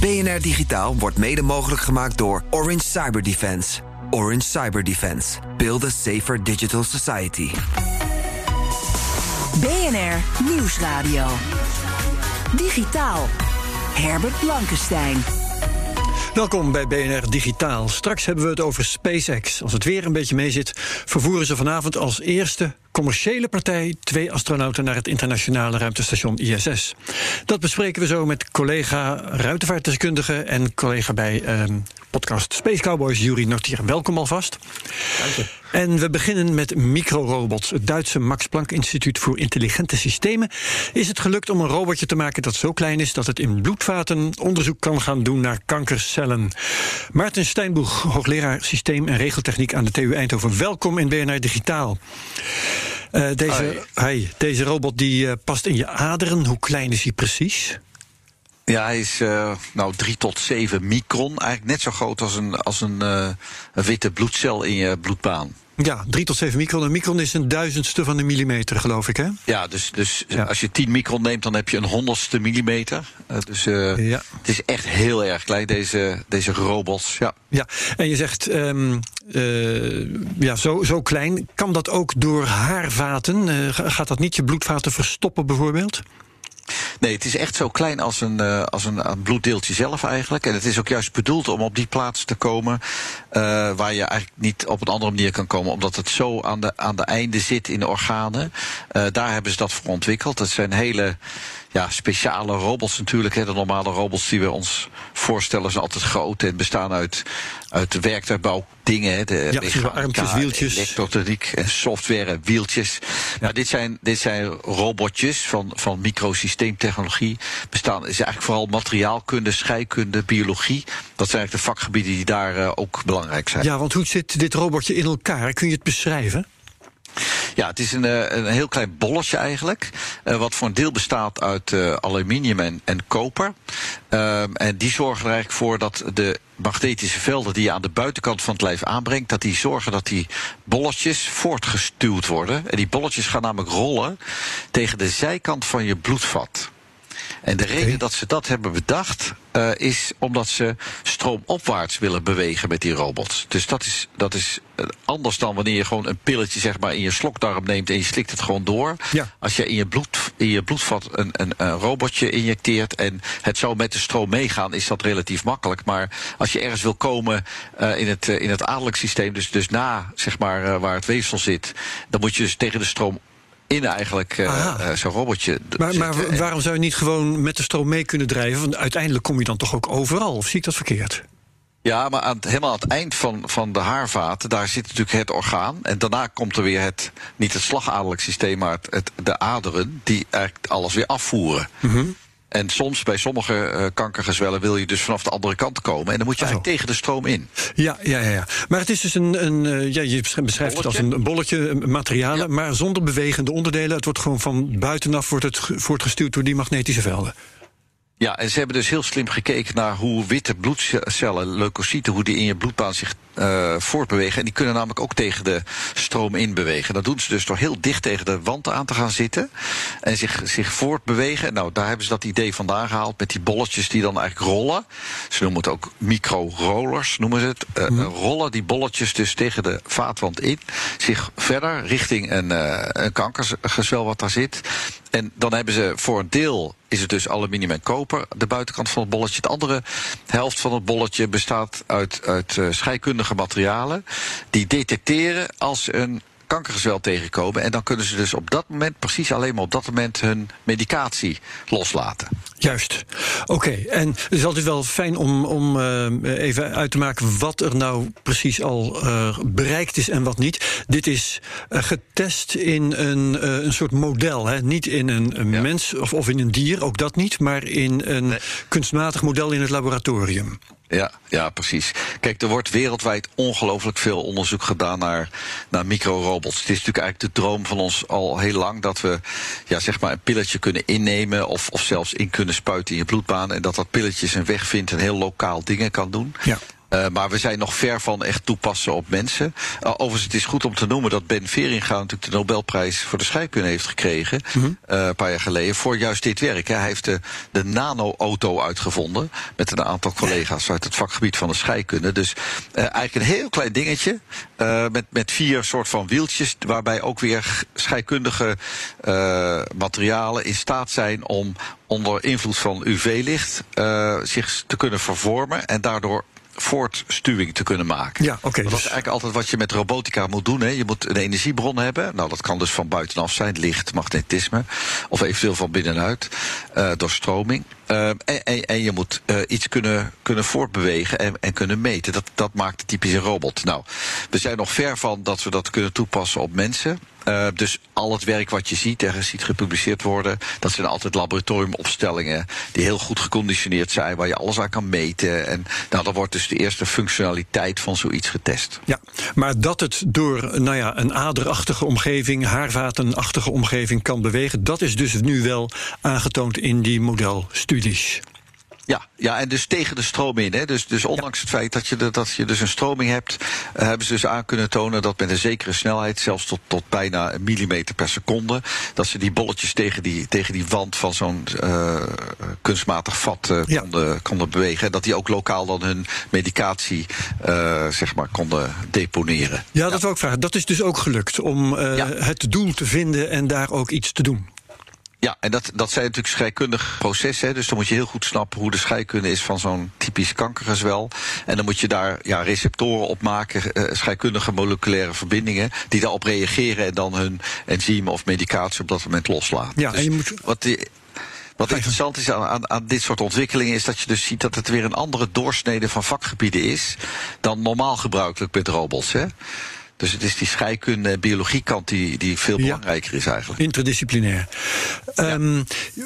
BNR Digitaal wordt mede mogelijk gemaakt door Orange Cyber Defense. Orange Cyber Defense. Build a safer digital society. BNR Nieuwsradio. Digitaal. Herbert Blankenstein. Welkom bij BNR Digitaal. Straks hebben we het over SpaceX. Als het weer een beetje meezit, vervoeren ze vanavond als eerste commerciële partij twee astronauten naar het internationale ruimtestation ISS. Dat bespreken we zo met collega ruimtevaartdeskundige en collega bij ehm, podcast Space Cowboys, Juri Nortier. Welkom alvast. Dank je. En we beginnen met microrobots. Het Duitse Max Planck Instituut voor Intelligente Systemen is het gelukt om een robotje te maken dat zo klein is dat het in bloedvaten onderzoek kan gaan doen naar kankercellen. Maarten Steinboeg, hoogleraar systeem en regeltechniek aan de TU Eindhoven. Welkom in BNR Digitaal. Uh, deze, hi, deze robot die uh, past in je aderen. Hoe klein is hij precies? Ja, hij is uh, nou 3 tot 7 micron. Eigenlijk net zo groot als een, als een, uh, een witte bloedcel in je bloedbaan. Ja, 3 tot 7 micron. Een micron is een duizendste van een millimeter, geloof ik, hè? Ja, dus, dus ja. als je 10 micron neemt, dan heb je een honderdste millimeter. Uh, dus uh, ja. het is echt heel erg klein, deze, deze robots. Ja. ja, en je zegt, um, uh, ja, zo, zo klein. Kan dat ook door haarvaten? gaat dat niet je bloedvaten verstoppen, bijvoorbeeld? Nee, het is echt zo klein als een, uh, als een, bloeddeeltje zelf eigenlijk. En het is ook juist bedoeld om op die plaats te komen uh, waar je eigenlijk niet op een andere manier kan komen, omdat het zo aan de, aan de einde zit in de organen. Uh, daar hebben ze dat voor ontwikkeld. Dat zijn hele ja, speciale robots natuurlijk. Hè. De normale robots die we ons voorstellen zijn altijd groot en bestaan uit, uit werktuigbouw dingen. Hè. De ja, armpjes, wieltjes. Elektrotechniek en software en wieltjes. Ja. Maar dit zijn, dit zijn robotjes van, van microsysteemtechnologie. Bestaan is eigenlijk vooral materiaalkunde, scheikunde, biologie. Dat zijn eigenlijk de vakgebieden die daar uh, ook belangrijk zijn. Ja, want hoe zit dit robotje in elkaar? Kun je het beschrijven? Ja, het is een, een heel klein bolletje eigenlijk. Uh, wat voor een deel bestaat uit uh, aluminium en, koper. Uh, en die zorgen er eigenlijk voor dat de magnetische velden die je aan de buitenkant van het lijf aanbrengt, dat die zorgen dat die bolletjes voortgestuwd worden. En die bolletjes gaan namelijk rollen tegen de zijkant van je bloedvat. En de reden okay. dat ze dat hebben bedacht, uh, is omdat ze stroomopwaarts willen bewegen met die robots. Dus dat is, dat is anders dan wanneer je gewoon een pilletje zeg maar, in je slokdarm neemt en je slikt het gewoon door. Ja. Als je in je, bloed, in je bloedvat een, een, een robotje injecteert en het zou met de stroom meegaan, is dat relatief makkelijk. Maar als je ergens wil komen uh, in, het, uh, in het adellijk systeem, dus, dus na zeg maar, waar het weefsel zit, dan moet je dus tegen de stroom in eigenlijk uh, zo'n robotje. Maar, maar waarom zou je niet gewoon met de stroom mee kunnen drijven? Want uiteindelijk kom je dan toch ook overal, of zie ik dat verkeerd? Ja, maar aan het, helemaal aan het eind van, van de haarvaten, daar zit natuurlijk het orgaan. En daarna komt er weer het, niet het slagadelijk systeem, maar het, het, de aderen, die eigenlijk alles weer afvoeren. Mm -hmm. En soms bij sommige uh, kankergezwellen wil je dus vanaf de andere kant komen. En dan moet je eigenlijk tegen de stroom in. Ja, ja, ja, ja. Maar het is dus een. een uh, ja, je beschrijft het als een, een bolletje, materialen, ja. maar zonder bewegende onderdelen. Het wordt gewoon van buitenaf wordt het voortgestuurd door die magnetische velden. Ja, en ze hebben dus heel slim gekeken naar hoe witte bloedcellen, leukocyten, hoe die in je bloedbaan zich uh, voortbewegen. En die kunnen namelijk ook tegen de stroom inbewegen. Dat doen ze dus door heel dicht tegen de wand aan te gaan zitten en zich, zich voortbewegen. Nou, daar hebben ze dat idee vandaan gehaald met die bolletjes die dan eigenlijk rollen. Ze noemen het ook micro-rollers, noemen ze het. Uh, mm. Rollen die bolletjes dus tegen de vaatwand in, zich verder richting een, uh, een kankergezwel wat daar zit. En dan hebben ze voor een deel is het dus aluminium en koper, de buitenkant van het bolletje. De andere helft van het bolletje bestaat uit, uit uh, materialen die detecteren als een kankergezwel tegenkomen. En dan kunnen ze dus op dat moment, precies alleen maar op dat moment, hun medicatie loslaten. Juist. Oké, en het is altijd wel fijn om, om uh, even uit te maken wat er nou precies al uh, bereikt is en wat niet. Dit is uh, getest in een, een soort model, hè? niet in een, een ja. mens of, of in een dier, ook dat niet, maar in een nee. kunstmatig model in het laboratorium. Ja, ja, precies. Kijk, er wordt wereldwijd ongelooflijk veel onderzoek gedaan naar, naar microrobots. Het is natuurlijk eigenlijk de droom van ons al heel lang dat we ja, zeg maar een pilletje kunnen innemen of, of zelfs in kunnen spuiten in je bloedbaan. En dat dat pilletje zijn weg vindt en heel lokaal dingen kan doen. Ja. Uh, maar we zijn nog ver van echt toepassen op mensen. Uh, overigens, het is goed om te noemen dat Ben Veringa natuurlijk de Nobelprijs voor de scheikunde heeft gekregen. Mm -hmm. uh, een paar jaar geleden. Voor juist dit werk. Hè. Hij heeft de, de nano-auto uitgevonden. Met een aantal collega's uit het vakgebied van de scheikunde. Dus eigenlijk een heel klein dingetje. met, met vier soort van wieltjes. Waarbij ook weer scheikundige materialen in staat zijn om onder invloed van UV-licht zich te kunnen vervormen. En daardoor voortstuwing te kunnen maken. Ja, oké. Okay, dat is eigenlijk altijd wat je met robotica moet doen. Hè. Je moet een energiebron hebben. Nou, dat kan dus van buitenaf zijn, licht, magnetisme. Of eventueel van binnenuit, uh, door stroming. Uh, en, en, en, je moet uh, iets kunnen, kunnen voortbewegen en, en kunnen meten. Dat, dat maakt een robot. Nou, we zijn nog ver van dat we dat kunnen toepassen op mensen. Uh, dus al het werk wat je ziet, ergens ziet gepubliceerd worden, dat zijn altijd laboratoriumopstellingen die heel goed geconditioneerd zijn, waar je alles aan kan meten. En nou, dan wordt dus de eerste functionaliteit van zoiets getest. Ja, maar dat het door nou ja, een aderachtige omgeving, haarvatenachtige omgeving kan bewegen, dat is dus nu wel aangetoond in die modelstudies. Ja, ja, en dus tegen de stroom in. Hè. Dus, dus ondanks ja. het feit dat je, de, dat je dus een stroming hebt, uh, hebben ze dus aan kunnen tonen dat met een zekere snelheid, zelfs tot, tot bijna een millimeter per seconde, dat ze die bolletjes tegen die, tegen die wand van zo'n uh, kunstmatig vat uh, ja. konden, konden bewegen. En dat die ook lokaal dan hun medicatie zeg maar konden deponeren. Ja, dat ja. wil ik vragen. Dat is dus ook gelukt om het doel te vinden en daar ook iets te doen. Ja, en dat, dat zijn natuurlijk scheikundig processen. Dus dan moet je heel goed snappen hoe de scheikunde is van zo'n typisch kankergezwel. En dan moet je daar ja, receptoren op maken, uh, scheikundige moleculaire verbindingen, die daarop reageren en dan hun enzymen of medicatie op dat moment loslaten. Ja, dus en je moet... wat die, wat interessant is aan, aan, aan, dit soort ontwikkelingen is dat je dus ziet dat het weer een andere doorsnede van vakgebieden is dan normaal gebruikelijk met robots. Hè? Dus het is die scheikunde en biologiekant die, die veel belangrijker is eigenlijk. Interdisciplinair. Um,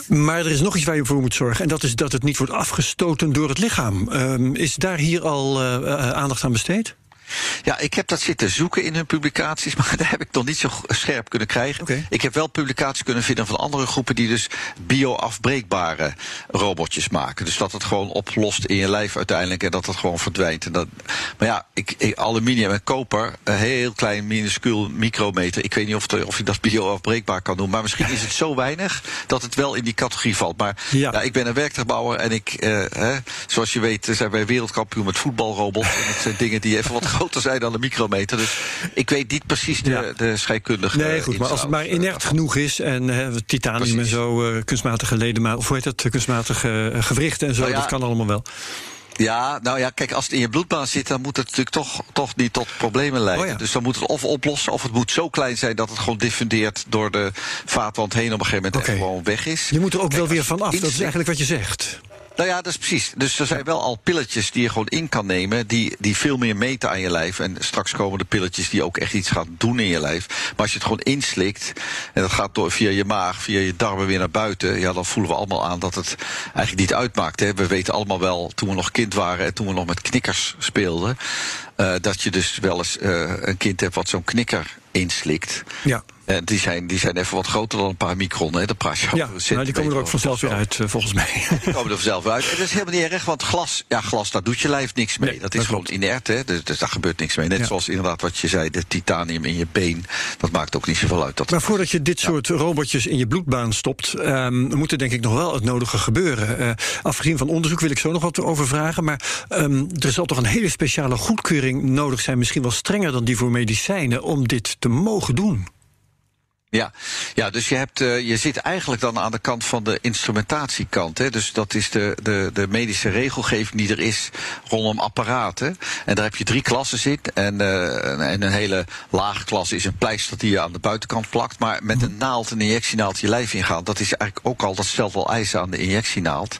maar er is nog iets waar je voor moet zorgen. En dat is dat het niet wordt afgestoten door het lichaam. Um, is daar hier al uh, uh, aandacht aan besteed? Ja, ik heb dat zitten zoeken in hun publicaties, maar daar heb ik nog niet zo scherp kunnen krijgen. Okay. Ik heb wel publicaties kunnen vinden van andere groepen die dus bio-afbreekbare robotjes maken. Dus dat het gewoon oplost in je lijf uiteindelijk en dat het gewoon verdwijnt. En dat, maar ja, ik, ik, aluminium en koper, een heel klein minuscuul micrometer. Ik weet niet of, of je dat bio-afbreekbaar kan doen, maar misschien is het zo weinig dat het wel in die categorie valt. Maar ja, ja ik ben een werktuigbouwer en ik, uh, hè, zoals je weet, zijn wij wereldkampioen met voetbalrobots. en dat zijn dingen die even wat groter zijn dan een micrometer. Dus ik weet niet precies de, ja. de scheikundige. Nee, goed, maar als het maar inert genoeg is en uh, titanium precies. en zo, uh, kunstmatige ledemaat, of hoe heet dat, kunstmatige uh, gewrichten en zo, nou ja, dat kan allemaal wel. Ja, nou ja, kijk, als het in je bloedbaan zit, dan moet het natuurlijk toch, toch niet tot problemen leiden. Oh ja. Dus dan moet het of oplossen, of het moet zo klein zijn dat het gewoon diffundeert door de vaatwand heen op een gegeven moment okay. echt gewoon weg is. Je moet er ook kijk, wel weer van af, dat is eigenlijk wat je zegt. Nou ja, dat is precies. Dus er zijn wel al pilletjes die je gewoon in kan nemen, die, die veel meer meten aan je lijf. En straks komen de pilletjes die ook echt iets gaan doen in je lijf. Maar als je het gewoon inslikt, en dat gaat door, via je maag, via je darmen weer naar buiten, ja, dan voelen we allemaal aan dat het eigenlijk niet uitmaakt. Hè. We weten allemaal wel, toen we nog kind waren en toen we nog met knikkers speelden, uh, dat je dus wel eens uh, een kind hebt wat zo'n knikker inslikt. Ja. En die zijn, die zijn even wat groter dan een paar micron. Hè. Dan praat je ja, nou, die komen er ook vanzelf weer uit, uh, volgens mij. Die komen er vanzelf uit. En dat is helemaal niet erg, want glas, ja, glas daar doet je lijf niks mee. Nee, dat is dat gewoon inert, hè. Dus, dus daar gebeurt niks mee. Net ja. zoals inderdaad wat je zei, de titanium in je been. Dat maakt ook niet zoveel uit. Dat maar voordat je dit ja. soort robotjes in je bloedbaan stopt... Um, moet er denk ik nog wel het nodige gebeuren. Uh, afgezien van onderzoek wil ik zo nog wat over vragen. Maar um, er zal toch een hele speciale goedkeuring nodig zijn... misschien wel strenger dan die voor medicijnen... om dit te mogen doen? Ja, ja dus je, hebt, uh, je zit eigenlijk dan aan de kant van de instrumentatiekant. Hè? Dus dat is de, de, de medische regelgeving die er is rondom apparaten. En daar heb je drie klassen in. En, uh, en een hele lage klasse is een pleister die je aan de buitenkant plakt. Maar met een naald, een injectienaald je lijf ingaan, dat is eigenlijk ook al, dat stelt wel eisen aan de injectienaald.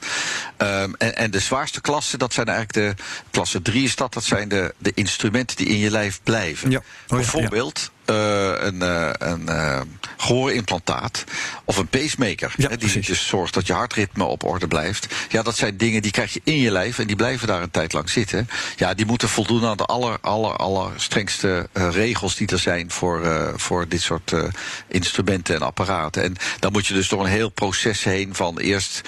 Um, en, en de zwaarste klassen, dat zijn eigenlijk de klasse 3 is dat, dat zijn de, de instrumenten die in je lijf blijven. Ja. Oh, ja, Bijvoorbeeld. Uh, een, uh, een uh, gehoorimplantaat of een pacemaker. Ja, hè, die dus zorgt dat je hartritme op orde blijft. Ja, dat zijn dingen die krijg je in je lijf en die blijven daar een tijd lang zitten. Ja, die moeten voldoen aan de aller, aller, aller strengste regels die er zijn voor, voor dit soort instrumenten en apparaten. En dan moet je dus door een heel proces heen van eerst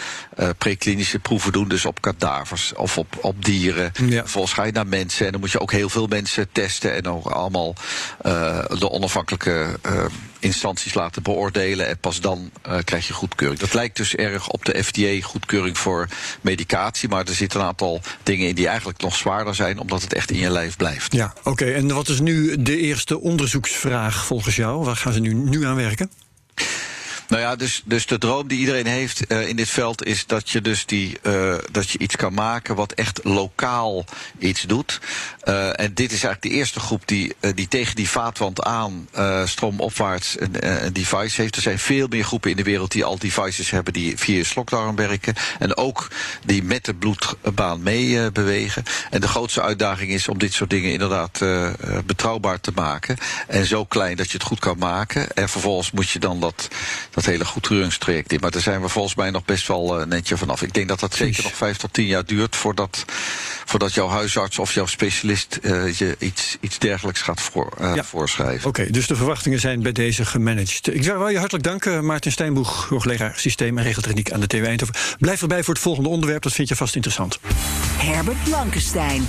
preklinische proeven doen, dus op kadavers of op, op dieren. Ja. Vervolgens ga je naar mensen en dan moet je ook heel veel mensen testen en ook allemaal de onafhankelijke uh, instanties laten beoordelen. En pas dan uh, krijg je goedkeuring. Dat lijkt dus erg op de FDA-goedkeuring voor medicatie. Maar er zitten een aantal dingen in die eigenlijk nog zwaarder zijn, omdat het echt in je lijf blijft. Ja, oké. En wat is nu de eerste onderzoeksvraag volgens jou? Waar gaan ze nu, nu aan werken? Nou ja, dus, dus de droom die iedereen heeft uh, in dit veld is dat je dus die, uh, dat je iets kan maken wat echt lokaal iets doet. Uh, en dit is eigenlijk de eerste groep die, die tegen die vaatwand aan stroomopwaarts een, een device heeft. Er zijn veel meer groepen in de wereld die al devices hebben die via slokdarm werken. En ook die met de bloedbaan mee bewegen. En de grootste uitdaging is om dit soort dingen inderdaad betrouwbaar te maken. En zo klein dat je het goed kan maken. En vervolgens moet je dan dat dat hele goedkeuringstraject in. Maar daar zijn we volgens mij nog best wel uh, netje vanaf. Ik denk dat dat zeker nog vijf tot tien jaar duurt voordat, voordat jouw huisarts of jouw specialist uh, je iets, iets dergelijks gaat voor, uh, ja. voorschrijven. Oké, okay, dus de verwachtingen zijn bij deze gemanaged. Ik wil je hartelijk danken, Maarten Steinboeg, hoogleraar systeem en regeltechniek aan de TU Eindhoven. Blijf erbij voor het volgende onderwerp, dat vind je vast interessant. Herbert Blankenstein.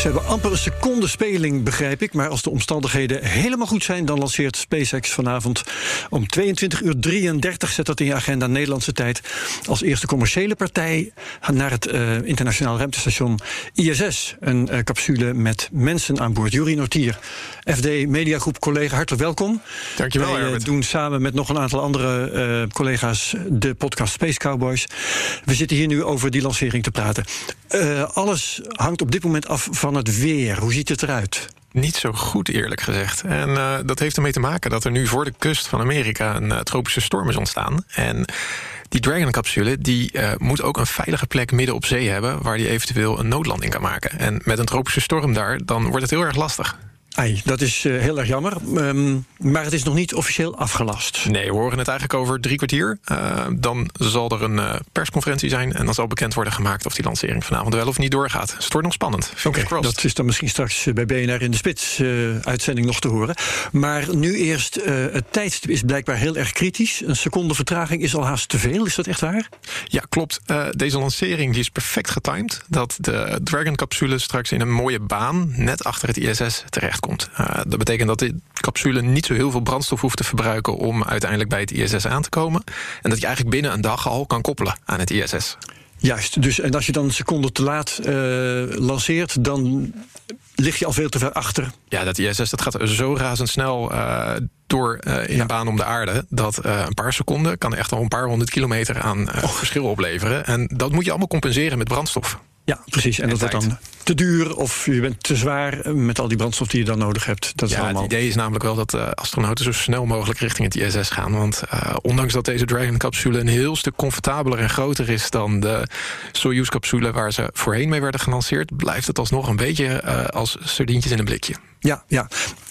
Ze hebben amper een seconde speling, begrijp ik. Maar als de omstandigheden helemaal goed zijn, dan lanceert SpaceX vanavond om 22 uur 33. Zet dat in je agenda Nederlandse tijd. Als eerste commerciële partij naar het uh, internationaal ruimtestation ISS. Een uh, capsule met mensen aan boord. Jurie Nortier, FD Mediagroep collega, hartelijk welkom. Dankjewel. Wij uh, doen samen met nog een aantal andere collega's de podcast Space Cowboys. We zitten hier nu over die lancering te praten. alles hangt op dit moment af van van het weer. Hoe ziet het eruit? Niet zo goed, eerlijk gezegd. En uh, dat heeft ermee te maken dat er nu voor de kust van Amerika een uh, tropische storm is ontstaan. En die Dragon-capsule die, uh, moet ook een veilige plek midden op zee hebben... waar die eventueel een noodlanding kan maken. En met een tropische storm daar, dan wordt het heel erg lastig. Ai, dat is uh, heel erg jammer. Um, maar het is nog niet officieel afgelast. Nee, we horen het eigenlijk over drie kwartier. Uh, dan zal er een uh, persconferentie zijn. En dan zal bekend worden gemaakt of die lancering vanavond wel of niet doorgaat. Dus het wordt nog spannend. Oké, okay, dat is dan misschien straks bij BNR in de Spits uitzending nog te horen. Maar nu eerst, het tijdstip is blijkbaar heel erg kritisch. Een seconde vertraging is al haast te veel. Is dat echt waar? Ja, klopt. deze lancering die is perfect getimed. Dat de Dragon-capsule straks in een mooie baan net achter het ISS terecht komt. Uh, dat betekent dat de capsule niet zo heel veel brandstof hoeft te verbruiken om uiteindelijk bij het ISS aan te komen. En dat je eigenlijk binnen een dag al kan koppelen aan het ISS. Juist, dus en als je dan een seconde te laat uh, lanceert, dan lig je al veel te ver achter. Ja, dat ISS dat gaat zo razendsnel uh, door uh, in ja. de baan om de aarde... dat uh, een paar seconden kan echt al een paar honderd kilometer aan oh. verschil opleveren. En dat moet je allemaal compenseren met brandstof. Ja, precies. En, en dat tijd. wordt dan te duur of je bent te zwaar met al die brandstof die je dan nodig hebt. Dat is ja, allemaal... het idee is namelijk wel dat uh, astronauten zo snel mogelijk richting het ISS gaan. Want uh, ondanks dat deze Dragon-capsule een heel stuk comfortabeler en groter is dan de Soyuz-capsule waar ze voorheen mee werden gelanceerd, blijft het alsnog een beetje uh, als sardientjes in een blikje. Ja, ja.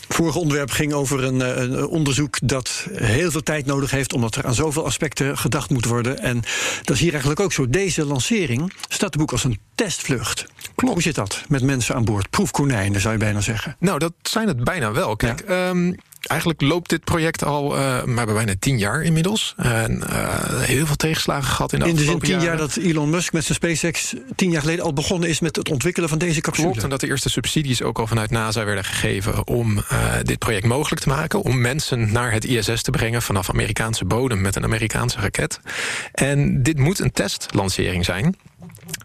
Vorige onderwerp ging over een, een, onderzoek dat heel veel tijd nodig heeft, omdat er aan zoveel aspecten gedacht moet worden. En dat is hier eigenlijk ook zo. Deze lancering staat de boek als een testvlucht. Klopt. Hoe zit dat met mensen aan boord? Proefkonijnen zou je bijna zeggen. Nou, dat zijn het bijna wel. Kijk, ja. um, eigenlijk loopt dit project al uh, maar bijna tien jaar inmiddels. En uh, heel veel tegenslagen gehad in de In de zin tien jaren. jaar dat Elon Musk met zijn SpaceX tien jaar geleden al begonnen is met het ontwikkelen van deze capsule. Klopt, en dat de eerste subsidies ook al vanuit NASA werden gegeven om uh, dit project mogelijk te maken. Om mensen naar het ISS te brengen vanaf Amerikaanse bodem met een Amerikaanse raket. En dit moet een testlancering zijn.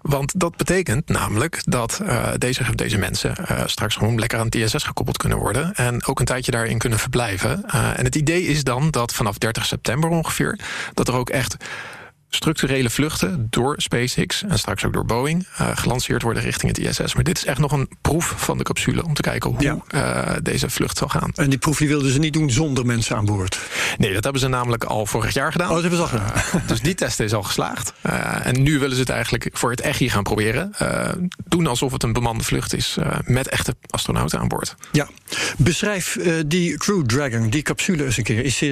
Want dat betekent namelijk dat uh, deze, deze mensen uh, straks gewoon lekker aan TSS gekoppeld kunnen worden. En ook een tijdje daarin kunnen verblijven. Uh, en het idee is dan dat vanaf 30 september ongeveer, dat er ook echt structurele vluchten door SpaceX en straks ook door Boeing uh, gelanceerd worden richting het ISS. Maar dit is echt nog een proef van de capsule om te kijken hoe ja. uh, deze vlucht zal gaan. En die proef die wilden ze niet doen zonder mensen aan boord? Nee, dat hebben ze namelijk al vorig jaar gedaan. Oh, dat hebben ze al gedaan. dus die test is al geslaagd. En nu willen ze het eigenlijk voor het echi gaan proberen. doen alsof het een bemande vlucht is met echte astronauten aan boord. Ja, beschrijf die Crew Dragon, die capsule eens een keer. Is,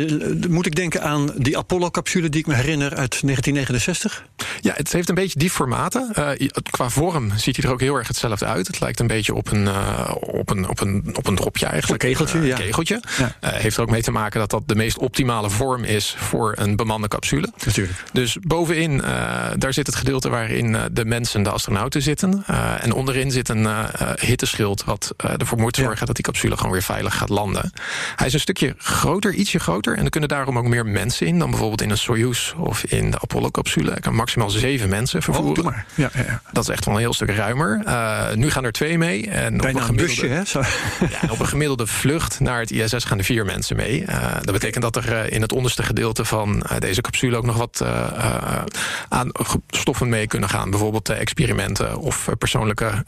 moet ik denken aan die Apollo-capsule die ik me herinner uit 19 1969? Ja, het heeft een beetje die formaten. Uh, qua vorm ziet hij er ook heel erg hetzelfde uit. Het lijkt een beetje op een, uh, op een, op een, op een dropje eigenlijk. Een kegeltje, uh, ja. kegeltje. Ja. heeft er ook mee te maken dat dat de meest optimale vorm is voor een bemande capsule. Natuurlijk. Dus bovenin, daar zit het gedeelte waarin de mensen, de astronauten zitten. en onderin zit een hitteschild wat ervoor moet zorgen ja. dat die capsule gewoon weer veilig gaat landen. Hij is een stukje groter, ietsje groter. En er kunnen daarom ook meer mensen in dan bijvoorbeeld in een Soyuz of in de Apollo capsule. Ik kan maximaal zeven mensen vervoeren. Oh, ja, ja, ja. Dat is echt wel een heel stuk ruimer. Uh, nu gaan er twee mee. En Bijna op een, een busje, hè? Op een gemiddelde vlucht naar het ISS gaan er vier mensen mee. Uh, dat betekent dat er uh, in het onderste gedeelte van deze capsule ook nog wat aan stoffen mee kunnen gaan. Bijvoorbeeld experimenten of persoonlijke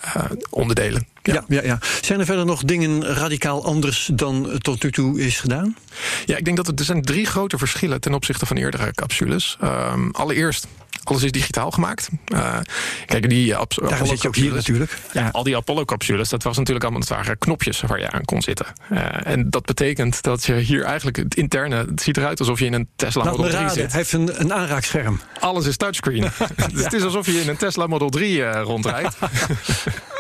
onderdelen. Ja. Ja, ja, ja. Zijn er verder nog dingen radicaal anders dan tot nu toe is gedaan? Ja, ik denk dat het, er zijn drie grote verschillen ten opzichte van eerdere capsules. Um, allereerst, alles is digitaal gemaakt. Uh, kijk, die Daar zit je ook hier natuurlijk. Ja, al die Apollo-capsules, dat was natuurlijk allemaal, het waren knopjes waar je aan kon zitten. Uh, en dat betekent dat je hier eigenlijk het interne, het ziet eruit alsof je in een Tesla Laat Model 3 raden, zit. Hij heeft een, een aanraakscherm. Alles is touchscreen. dus het is alsof je in een Tesla Model 3 uh, rondrijdt.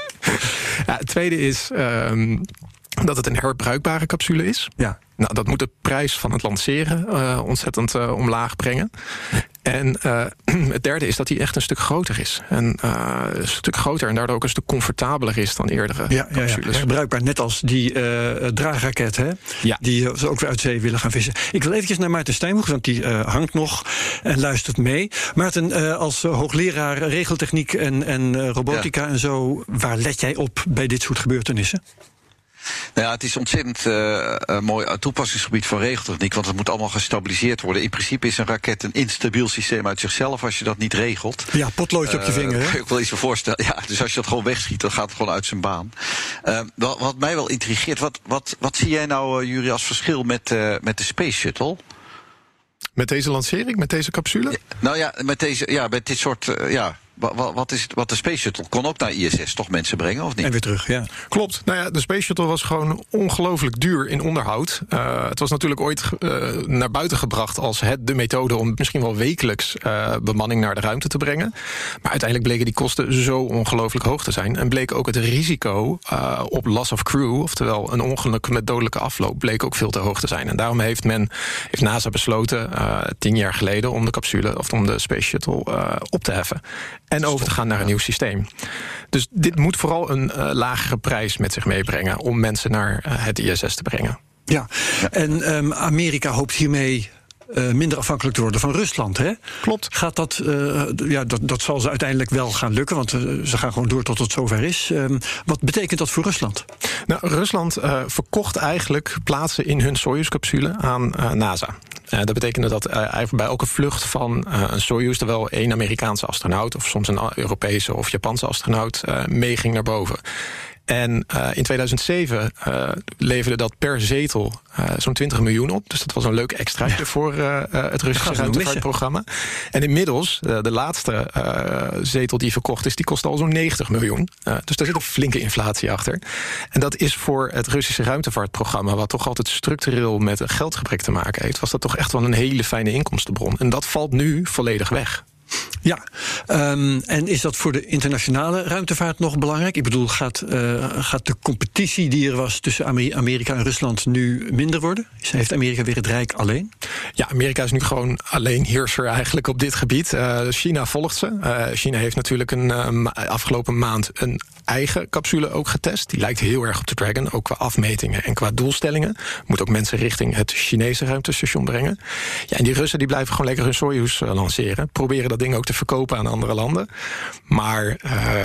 tweede is um, dat het een herbruikbare capsule is. Ja. Nou, dat moet de prijs van het lanceren uh, ontzettend uh, omlaag brengen. En uh, het derde is dat hij echt een stuk groter is. En een stuk groter en daardoor ook een stuk comfortabeler is dan eerdere ja, capsules. Ja, ja. Herbruikbaar, net als die draagraket, hè? Ja. Die ze ook weer uit zee willen gaan vissen. Ik wil eventjes naar Maarten Stijnboeg, want die hangt nog en luistert mee. Maarten, als hoogleraar regeltechniek en, en robotica ja. en zo, waar let jij op bij dit soort gebeurtenissen? Nou ja, het is ontzettend uh, een mooi toepassingsgebied van regeltechniek, want het moet allemaal gestabiliseerd worden. In principe is een raket een instabiel systeem uit zichzelf als je dat niet regelt. Ja, potloodje uh, op je vinger. Hè? Kan ik wel iets voorstellen. Ja, dus als je dat gewoon wegschiet, dan gaat het gewoon uit zijn baan. Uh, wat, wat, mij wel intrigeert, wat, wat, wat zie jij nou, Jury, als verschil met, met de Space Shuttle? Met deze lancering, met deze capsule? Ja, nou ja, met, deze, ja, met dit soort. ja, wat, wat, is het, wat de Space Shuttle kon ook naar ISS toch mensen brengen, of niet? En weer terug, ja. Klopt. Nou ja, de Space Shuttle was gewoon ongelooflijk duur in onderhoud. Uh, het was natuurlijk ooit uh, naar buiten gebracht als het de methode om misschien wel wekelijks uh, bemanning naar de ruimte te brengen. Maar uiteindelijk bleken die kosten zo ongelooflijk hoog te zijn. En bleek ook het risico op loss of crew, oftewel een ongeluk met dodelijke afloop, bleek ook veel te hoog te zijn. En daarom heeft men, heeft NASA besloten, tien jaar geleden, om de capsule of om de Space Shuttle op te heffen. En over te gaan naar een nieuw systeem. Dus dit moet vooral een uh, lagere prijs met zich meebrengen om mensen naar uh, het ISS te brengen. Ja, en um, Amerika hoopt hiermee uh, minder afhankelijk te worden van Rusland. Hè? Klopt. Gaat dat, uh, ja, dat, dat zal ze uiteindelijk wel gaan lukken, want uh, ze gaan gewoon door tot het zover is. Um, wat betekent dat voor Rusland? Nou, Rusland verkocht eigenlijk plaatsen in hun Soyuz-capsule aan NASA. dat betekende dat eigenlijk bij elke vlucht van een Soyuz er wel één Amerikaanse astronaut, of soms een Europese of Japanse astronaut, meeging naar boven. En uh, in 2007 uh, leverde dat per zetel uh, zo'n 20 miljoen op. Dus dat was een leuk extraatje ja. voor het Russische ruimtevaartprogramma. En inmiddels, de laatste zetel die verkocht is, die kost al zo'n 90 miljoen. dus daar zit een flinke inflatie achter. En dat is voor het Russische ruimtevaartprogramma, wat toch altijd structureel met een geldgebrek te maken heeft, was dat toch echt wel een hele fijne inkomstenbron. En dat valt nu volledig weg. Ja, um, en is dat voor de internationale ruimtevaart nog belangrijk? Ik bedoel, gaat, uh, gaat de competitie die er was tussen Amerika en Rusland nu minder worden? Heeft Amerika weer het Rijk alleen? Ja, Amerika is nu gewoon alleen heerser eigenlijk op dit gebied. Uh, China volgt ze. Uh, China heeft natuurlijk een, uh, afgelopen maand een eigen capsule ook getest. Die lijkt heel erg op de Dragon, ook qua afmetingen en qua doelstellingen. Moet ook mensen richting het Chinese ruimtestation brengen. Ja, en die Russen die blijven gewoon lekker hun Soyuz lanceren. Proberen dat ding ook te verkopen aan andere landen. Maar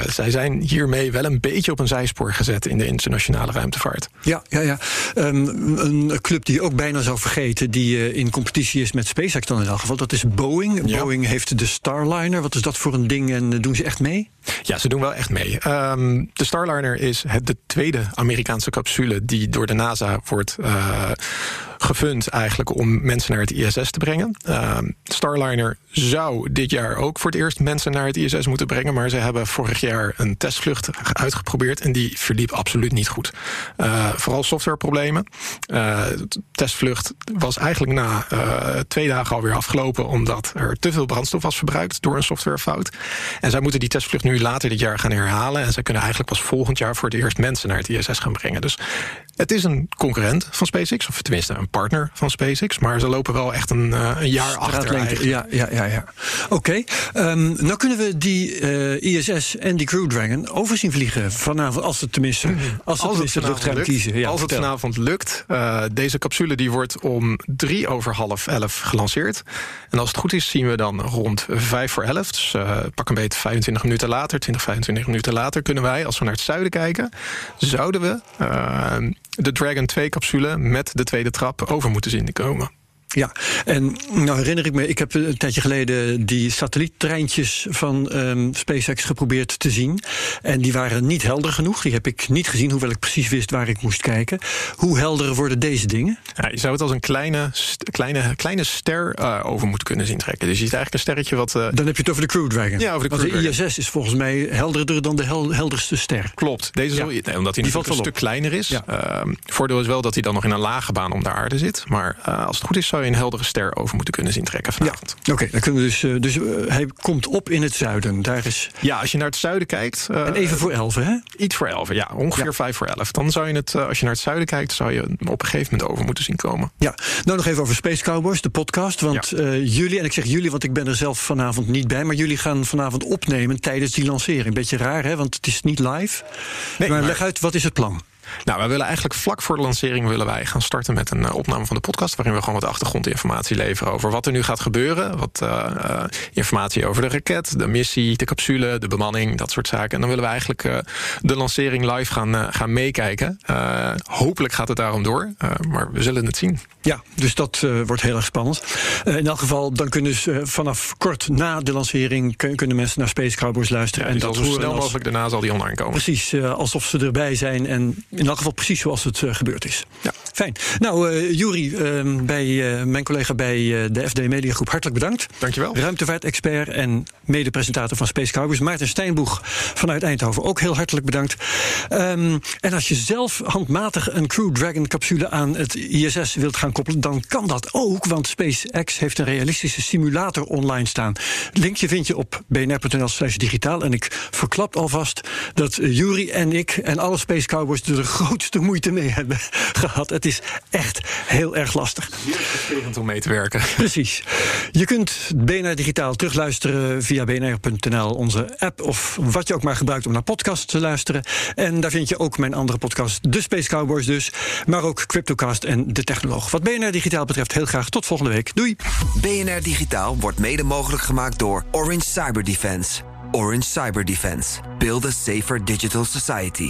zij zijn hiermee wel een beetje op een zijspoor gezet in de internationale ruimtevaart. Ja, ja, ja. Um, een club die je ook bijna zou vergeten, die in competitie is met SpaceX dan in elk geval, dat is Boeing. Boeing heeft de Starliner. Wat is dat voor een ding en doen ze echt mee? Ja, ze doen wel echt mee. Um, de Starliner is het, de tweede Amerikaanse capsule die door de NASA wordt uh, gefund eigenlijk om mensen naar het ISS te brengen. Uh, Starliner zou dit jaar ook voor het eerst mensen naar het ISS moeten brengen, maar ze hebben vorig jaar een testvlucht uitgeprobeerd en die verliep absoluut niet goed. Uh, vooral softwareproblemen. De testvlucht was eigenlijk na uh, twee dagen alweer afgelopen omdat er te veel brandstof was verbruikt door een softwarefout. En zij moeten die testvlucht nu later dit jaar gaan herhalen en zij kunnen eigenlijk pas volgend jaar voor het eerst mensen naar het ISS gaan brengen. Dus het is een concurrent van SpaceX, of tenminste een partner van SpaceX. Maar ze lopen wel echt een, uh, een jaar achter. Ja, ja, ja. ja. Oké, okay. um, nou kunnen we die uh, ISS en die Crew Dragon overzien vliegen vanavond, als het tenminste, als, als het, het luchtruim kiezen. Ja, als het vanavond lukt. Uh, deze capsule die wordt om drie over half elf gelanceerd. En als het goed is, zien we dan rond vijf voor elf. Dus pak een beetje 25 minuten later, 20, 25 minuten later, kunnen wij, als we naar het zuiden kijken, zouden we de Dragon 2-capsule met de tweede trap over moeten zien te komen. Ja, en nou herinner ik me, ik heb een tijdje geleden die satelliettreintjes van um, SpaceX geprobeerd te zien. En die waren niet helder genoeg. Die heb ik niet gezien, hoewel ik precies wist waar ik moest kijken. Hoe helder worden deze dingen? Ja, je zou het als een kleine, kleine, kleine ster uh, over moeten kunnen zien trekken. Dus je ziet eigenlijk een sterretje wat. Uh... Dan heb je het over de Crew Dragon. Ja, over de Crew Want de ISS is volgens mij helderder dan de hel helderste ster. Klopt. Deze ja. nee, omdat hij een stuk kleiner is. Ja. Uh, voordeel is wel dat hij dan nog in een lage baan om de aarde zit. Maar uh, als het goed is, zou je een heldere ster over moeten kunnen zien trekken vanavond. Ja. Oké, dan kunnen we dus. Uh, dus uh, hij komt op in het zuiden. Daar is. Ja, als je naar het zuiden kijkt. Uh, en even voor 11, hè? Iets voor 11, ja. Ongeveer ja. 5 voor 11. Dan zou je het, als je naar het zuiden kijkt, zou je op een gegeven moment over moeten zien komen. Ja, nou nog even over Space Cowboys, de podcast. Want ja. jullie, en ik zeg jullie, want ik ben er zelf vanavond niet bij, maar jullie gaan vanavond opnemen tijdens die lancering. Beetje raar, hè? Want het is niet live. Nee, maar, maar leg uit, wat is het plan? Nou, wij willen eigenlijk vlak voor de lancering willen wij gaan starten met een uh, opname van de podcast. Waarin we gewoon wat achtergrondinformatie leveren over wat er nu gaat gebeuren. Wat uh, uh, informatie over de raket, de missie, de capsule, de bemanning, dat soort zaken. En dan willen we eigenlijk de lancering live gaan, gaan meekijken. hopelijk gaat het daarom door, maar we zullen het zien. Ja, dus dat wordt heel erg spannend. in elk geval, dan kunnen ze vanaf kort na de lancering kunnen mensen naar Space Cowboys luisteren. Ja, en dat zo snel mogelijk daarna zal die online komen. Precies, alsof ze erbij zijn en in elk geval precies zoals het uh, gebeurd is. Ja. Fijn. Nou, uh, Juri, uh, bij mijn collega bij de FD Media Groep, hartelijk bedankt. Dankjewel. Ruimtevaart-expert en mede-presentator van Space Cowboys, Maarten Steinboeg vanuit Eindhoven, ook heel hartelijk bedankt. Um, en als je zelf handmatig een Crew Dragon capsule aan het ISS wilt gaan koppelen, dan kan dat ook, want SpaceX heeft een realistische simulator online staan. Linkje vind je op bnr.nl/slash digitaal. En ik verklap alvast dat Juri en ik en alle Space Cowboys er grootste moeite mee hebben gehad. Het is echt heel erg lastig. Heel frustrerend om mee te werken. Precies. Je kunt BNR Digitaal terugluisteren via bnr.nl, onze app... of wat je ook maar gebruikt om naar podcasts te luisteren. En daar vind je ook mijn andere podcast, De Space Cowboys dus... maar ook Cryptocast en De Technoloog. Wat BNR Digitaal betreft, heel graag tot volgende week. Doei! BNR Digitaal wordt mede mogelijk gemaakt door Orange Cyber Defense. Orange Cyber Defense. Build a safer digital society.